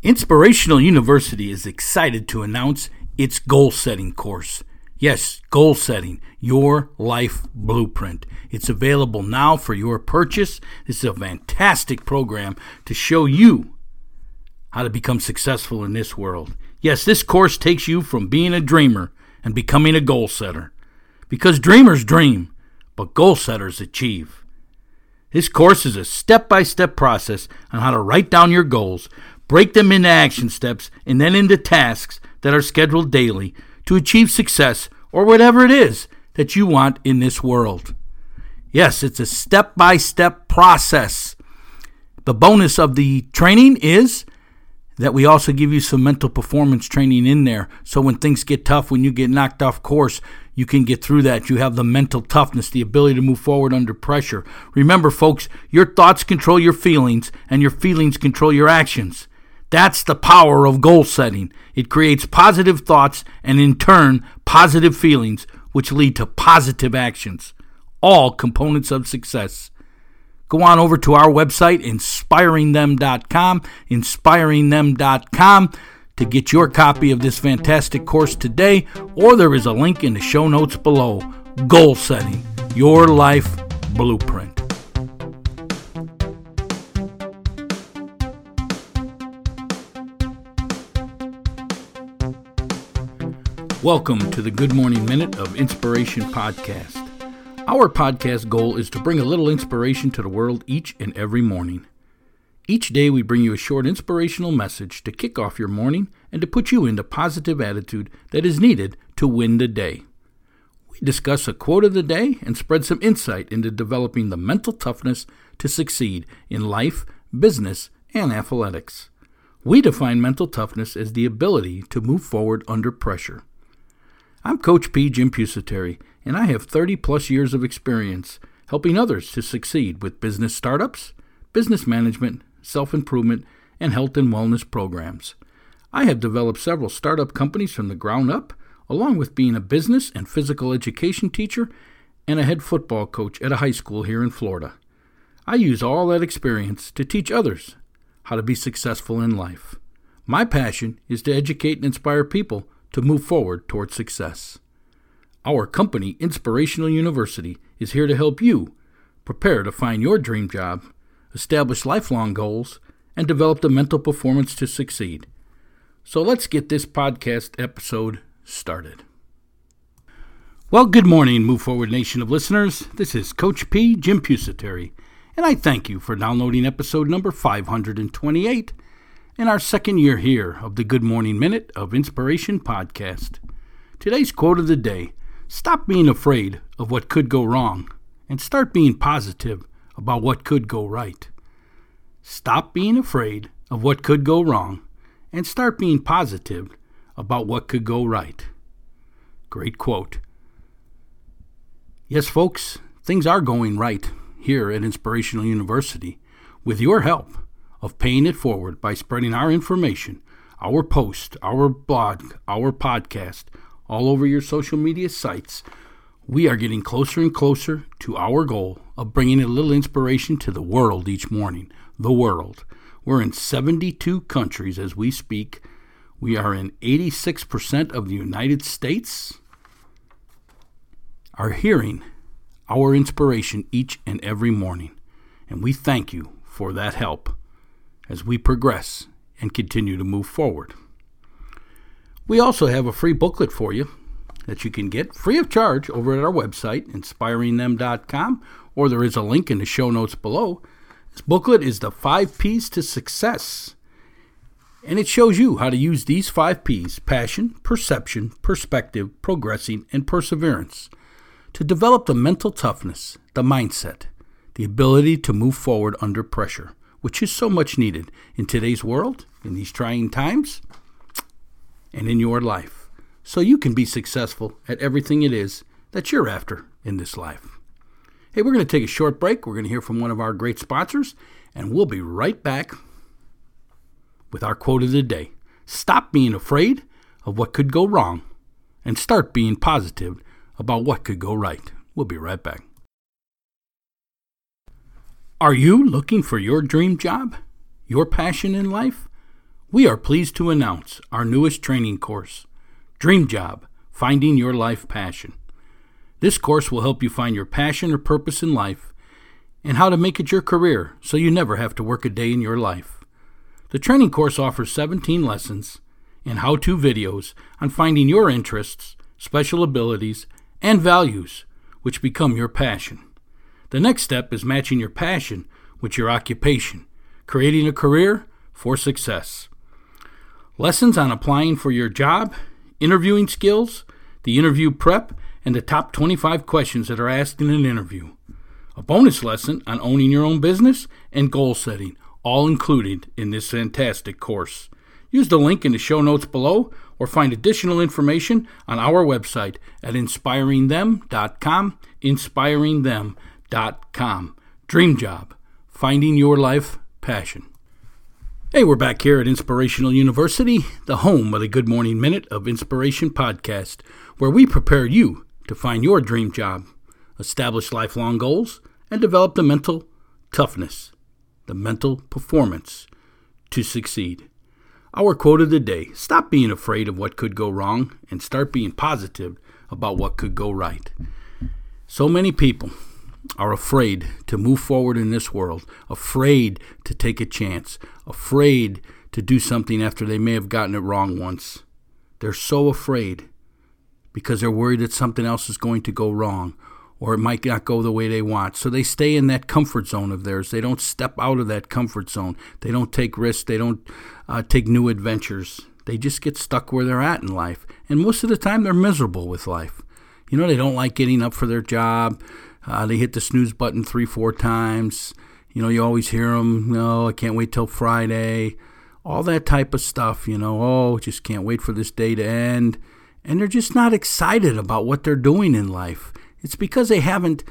Inspirational University is excited to announce its goal setting course. Yes, goal setting, your life blueprint. It's available now for your purchase. This is a fantastic program to show you how to become successful in this world. Yes, this course takes you from being a dreamer and becoming a goal setter. Because dreamers dream, but goal setters achieve. This course is a step by step process on how to write down your goals, break them into action steps, and then into tasks that are scheduled daily to achieve success or whatever it is that you want in this world. Yes, it's a step by step process. The bonus of the training is that we also give you some mental performance training in there. So when things get tough, when you get knocked off course, you can get through that. You have the mental toughness, the ability to move forward under pressure. Remember, folks, your thoughts control your feelings, and your feelings control your actions. That's the power of goal setting. It creates positive thoughts and, in turn, positive feelings, which lead to positive actions. All components of success. Go on over to our website, inspiringthem.com, inspiringthem.com, to get your copy of this fantastic course today, or there is a link in the show notes below. Goal setting, your life blueprint. Welcome to the Good Morning Minute of Inspiration Podcast. Our podcast goal is to bring a little inspiration to the world each and every morning. Each day, we bring you a short inspirational message to kick off your morning and to put you in into positive attitude that is needed to win the day. We discuss a quote of the day and spread some insight into developing the mental toughness to succeed in life, business, and athletics. We define mental toughness as the ability to move forward under pressure. I'm Coach P. Jim Pusateri, and I have 30 plus years of experience helping others to succeed with business startups, business management, self improvement, and health and wellness programs. I have developed several startup companies from the ground up, along with being a business and physical education teacher and a head football coach at a high school here in Florida. I use all that experience to teach others how to be successful in life. My passion is to educate and inspire people to move forward toward success. Our company, Inspirational University, is here to help you prepare to find your dream job, establish lifelong goals, and develop the mental performance to succeed. So let's get this podcast episode started. Well, good morning, Move Forward Nation of listeners. This is Coach P, Jim Pusateri, and I thank you for downloading episode number 528 in our second year here of the Good Morning Minute of Inspiration podcast. Today's quote of the day Stop being afraid of what could go wrong and start being positive about what could go right. Stop being afraid of what could go wrong and start being positive about what could go right. Great quote. Yes, folks, things are going right here at Inspirational University. With your help, of paying it forward by spreading our information, our post, our blog, our podcast all over your social media sites, we are getting closer and closer to our goal of bringing a little inspiration to the world each morning. The world. We're in 72 countries as we speak. We are in 86% of the United States. Are hearing our inspiration each and every morning. And we thank you for that help as we progress and continue to move forward. We also have a free booklet for you that you can get free of charge over at our website, inspiringthem.com, or there is a link in the show notes below. This booklet is the five P's to success. And it shows you how to use these five P's passion, perception, perspective, progressing, and perseverance to develop the mental toughness, the mindset, the ability to move forward under pressure which is so much needed in today's world, in these trying times, and in your life, so you can be successful at everything it is that you're after in this life. Hey, we're going to take a short break. We're going to hear from one of our great sponsors, and we'll be right back with our quote of the day Stop being afraid of what could go wrong and start being positive about what could go right. We'll be right back. Are you looking for your dream job? Your passion in life? we are pleased to announce our newest training course, Dream Job Finding Your Life Passion. This course will help you find your passion or purpose in life and how to make it your career so you never have to work a day in your life. The training course offers 17 lessons and how to videos on finding your interests, special abilities, and values which become your passion. The next step is matching your passion with your occupation, creating a career for success. Lessons on applying for your job, interviewing skills, the interview prep, and the top 25 questions that are asked in an interview. A bonus lesson on owning your own business and goal setting, all included in this fantastic course. Use the link in the show notes below or find additional information on our website at inspiringthem.com. Inspiringthem.com. .Com dream Job, finding your life passion. Hey, we're back here at Inspirational University, the home of the Good Morning Minute of Inspiration podcast, where we prepare you to find your dream job, establish lifelong goals, and develop the mental toughness, the mental performance to succeed. Our quote of the day stop being afraid of what could go wrong and start being positive about what could go right. So many people are afraid to move forward in this world, afraid to take a chance, afraid to do something after they may have gotten it wrong once. They're so afraid because they're worried that something else is going to go wrong or it might not go the way they want. So they stay in that comfort zone of theirs. They don't step out of that comfort zone. They don't take risks. They don't uh, take new adventures. They just get stuck where they're at in life. And most of the time, they're miserable with life. You know, they don't like getting up for their job. Uh, they hit the snooze button three, four times. You know, you always hear them, no, I can't wait till Friday. All that type of stuff, you know, oh, just can't wait for this day to end. And they're just not excited about what they're doing in life. It's because they haven't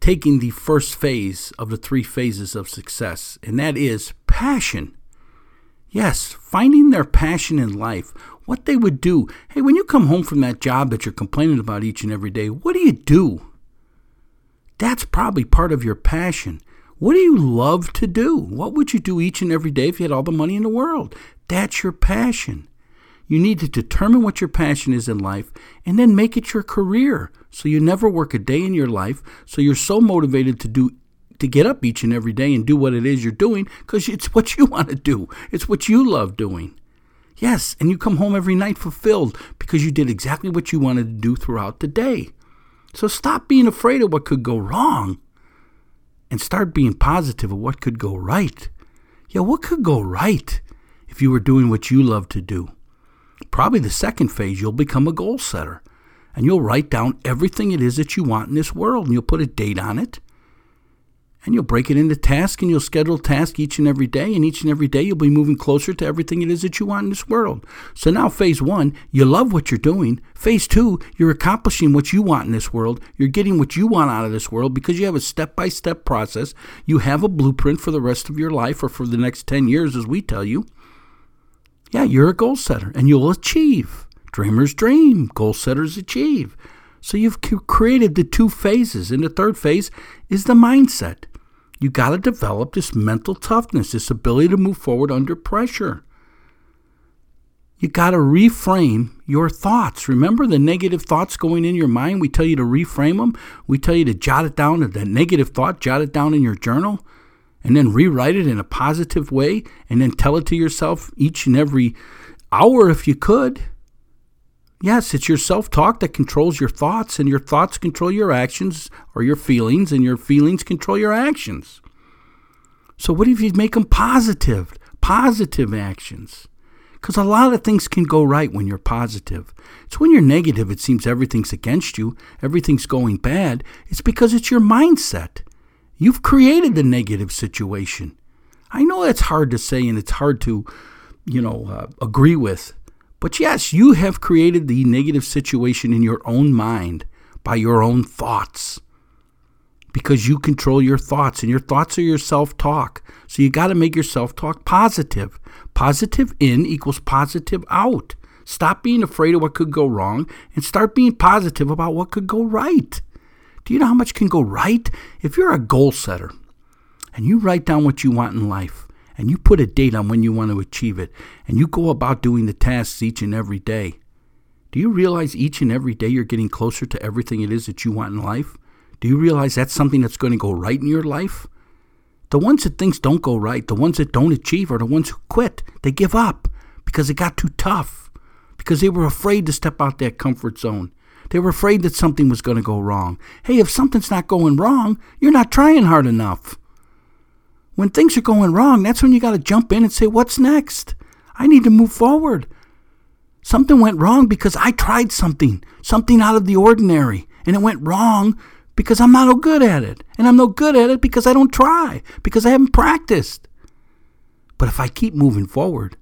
taken the first phase of the three phases of success, and that is passion. Yes, finding their passion in life, what they would do. Hey, when you come home from that job that you're complaining about each and every day, what do you do? That's probably part of your passion. What do you love to do? What would you do each and every day if you had all the money in the world? That's your passion. You need to determine what your passion is in life and then make it your career so you never work a day in your life so you're so motivated to do to get up each and every day and do what it is you're doing because it's what you want to do. It's what you love doing. Yes, and you come home every night fulfilled because you did exactly what you wanted to do throughout the day. So stop being afraid of what could go wrong and start being positive of what could go right. Yeah, what could go right if you were doing what you love to do? Probably the second phase, you'll become a goal setter and you'll write down everything it is that you want in this world and you'll put a date on it and you'll break it into tasks and you'll schedule tasks each and every day and each and every day you'll be moving closer to everything it is that you want in this world. So now phase one you love what you're doing. Phase two you're accomplishing what you want in this world. You're getting what you want out of this world because you have a step-by-step process. You have a blueprint for the rest of your life or for the next 10 years as we tell you. Yeah you're a goal setter and you'll achieve. Dreamers dream goal setters achieve. So you've created the two phases and the third phase is the mindset you got to develop this mental toughness, this ability to move forward under pressure. You got to reframe your thoughts. Remember the negative thoughts going in your mind? We tell you to reframe them. We tell you to jot it down, that negative thought, jot it down in your journal, and then rewrite it in a positive way, and then tell it to yourself each and every hour if you could. Yes, it's your self talk that controls your thoughts, and your thoughts control your actions or your feelings, and your feelings control your actions. So, what if you make them positive, positive actions? Because a lot of things can go right when you're positive. It's when you're negative, it seems everything's against you, everything's going bad. It's because it's your mindset. You've created the negative situation. I know that's hard to say and it's hard to, you know, uh, agree with. But yes, you have created the negative situation in your own mind by your own thoughts because you control your thoughts and your thoughts are your self talk. So you got to make your self talk positive. Positive in equals positive out. Stop being afraid of what could go wrong and start being positive about what could go right. Do you know how much can go right? If you're a goal setter and you write down what you want in life and you put a date on when you want to achieve it, and you go about doing the tasks each and every day, do you realize each and every day you're getting closer to everything it is that you want in life? Do you realize that's something that's going to go right in your life? The ones that things don't go right, the ones that don't achieve, are the ones who quit. They give up because it got too tough, because they were afraid to step out that comfort zone. They were afraid that something was going to go wrong. Hey, if something's not going wrong, you're not trying hard enough. When things are going wrong, that's when you got to jump in and say, What's next? I need to move forward. Something went wrong because I tried something, something out of the ordinary, and it went wrong because I'm not no good at it. And I'm no good at it because I don't try, because I haven't practiced. But if I keep moving forward,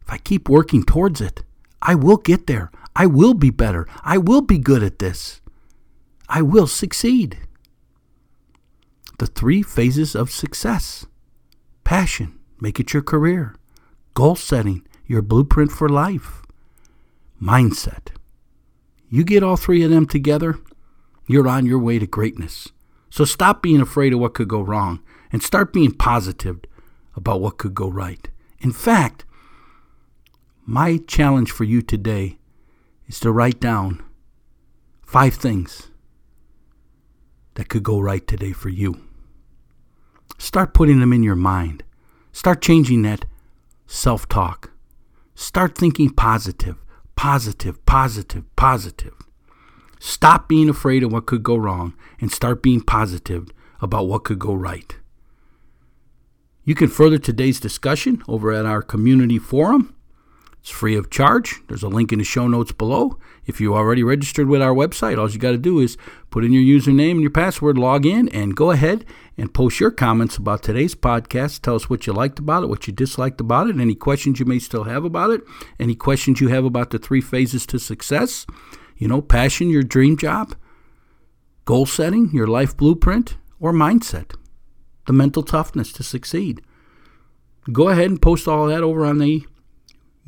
if I keep working towards it, I will get there. I will be better. I will be good at this. I will succeed. The three phases of success passion, make it your career, goal setting, your blueprint for life, mindset. You get all three of them together, you're on your way to greatness. So stop being afraid of what could go wrong and start being positive about what could go right. In fact, my challenge for you today is to write down five things that could go right today for you. Start putting them in your mind. Start changing that self talk. Start thinking positive, positive, positive, positive. Stop being afraid of what could go wrong and start being positive about what could go right. You can further today's discussion over at our community forum it's free of charge. There's a link in the show notes below. If you already registered with our website, all you got to do is put in your username and your password, log in, and go ahead and post your comments about today's podcast. Tell us what you liked about it, what you disliked about it, any questions you may still have about it, any questions you have about the three phases to success. You know, passion, your dream job, goal setting, your life blueprint, or mindset, the mental toughness to succeed. Go ahead and post all that over on the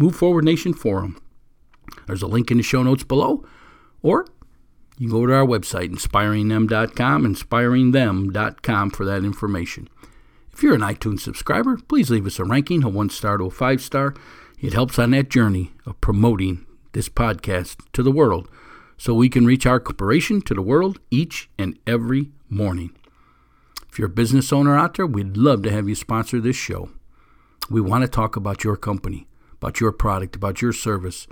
Move Forward Nation Forum. There's a link in the show notes below, or you can go to our website, inspiringthem.com, inspiringthem.com for that information. If you're an iTunes subscriber, please leave us a ranking, a one star to a five star. It helps on that journey of promoting this podcast to the world so we can reach our corporation to the world each and every morning. If you're a business owner out there, we'd love to have you sponsor this show. We want to talk about your company about your product, about your service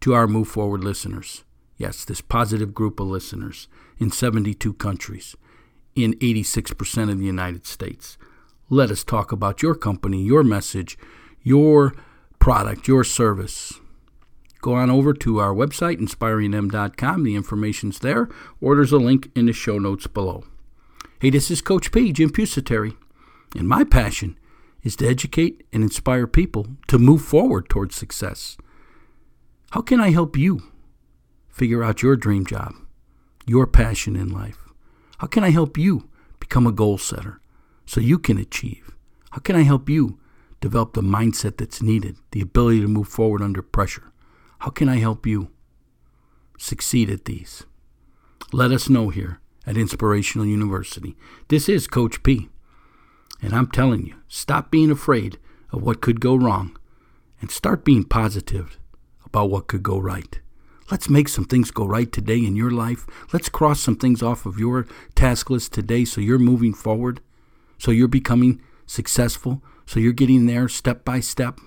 to our Move Forward listeners. Yes, this positive group of listeners in 72 countries, in 86% of the United States. Let us talk about your company, your message, your product, your service. Go on over to our website, inspiringthem.com. The information's there, or there's a link in the show notes below. Hey, this is Coach P, Jim Pusateri, and my passion is to educate and inspire people to move forward towards success. How can I help you figure out your dream job, your passion in life? How can I help you become a goal setter so you can achieve? How can I help you develop the mindset that's needed, the ability to move forward under pressure? How can I help you succeed at these? Let us know here at Inspirational University. This is Coach P. And I'm telling you, stop being afraid of what could go wrong and start being positive about what could go right. Let's make some things go right today in your life. Let's cross some things off of your task list today so you're moving forward, so you're becoming successful, so you're getting there step by step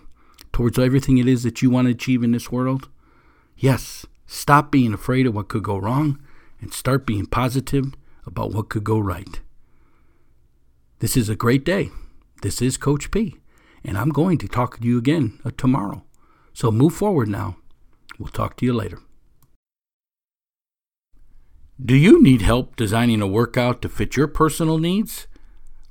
towards everything it is that you want to achieve in this world. Yes, stop being afraid of what could go wrong and start being positive about what could go right. This is a great day. This is Coach P, and I'm going to talk to you again uh, tomorrow. So move forward now. We'll talk to you later. Do you need help designing a workout to fit your personal needs?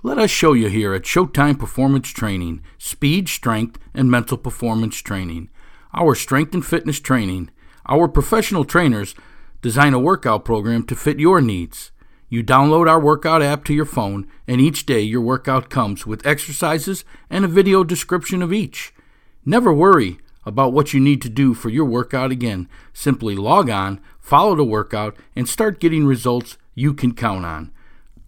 Let us show you here at Showtime Performance Training Speed, Strength, and Mental Performance Training. Our strength and fitness training. Our professional trainers design a workout program to fit your needs. You download our workout app to your phone, and each day your workout comes with exercises and a video description of each. Never worry about what you need to do for your workout again. Simply log on, follow the workout, and start getting results you can count on.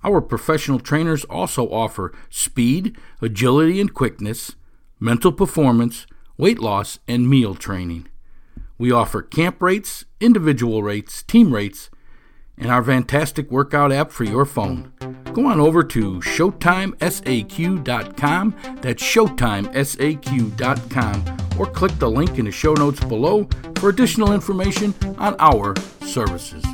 Our professional trainers also offer speed, agility, and quickness, mental performance, weight loss, and meal training. We offer camp rates, individual rates, team rates, and our fantastic workout app for your phone. Go on over to ShowtimeSAQ.com. That's ShowtimeSAQ.com. Or click the link in the show notes below for additional information on our services.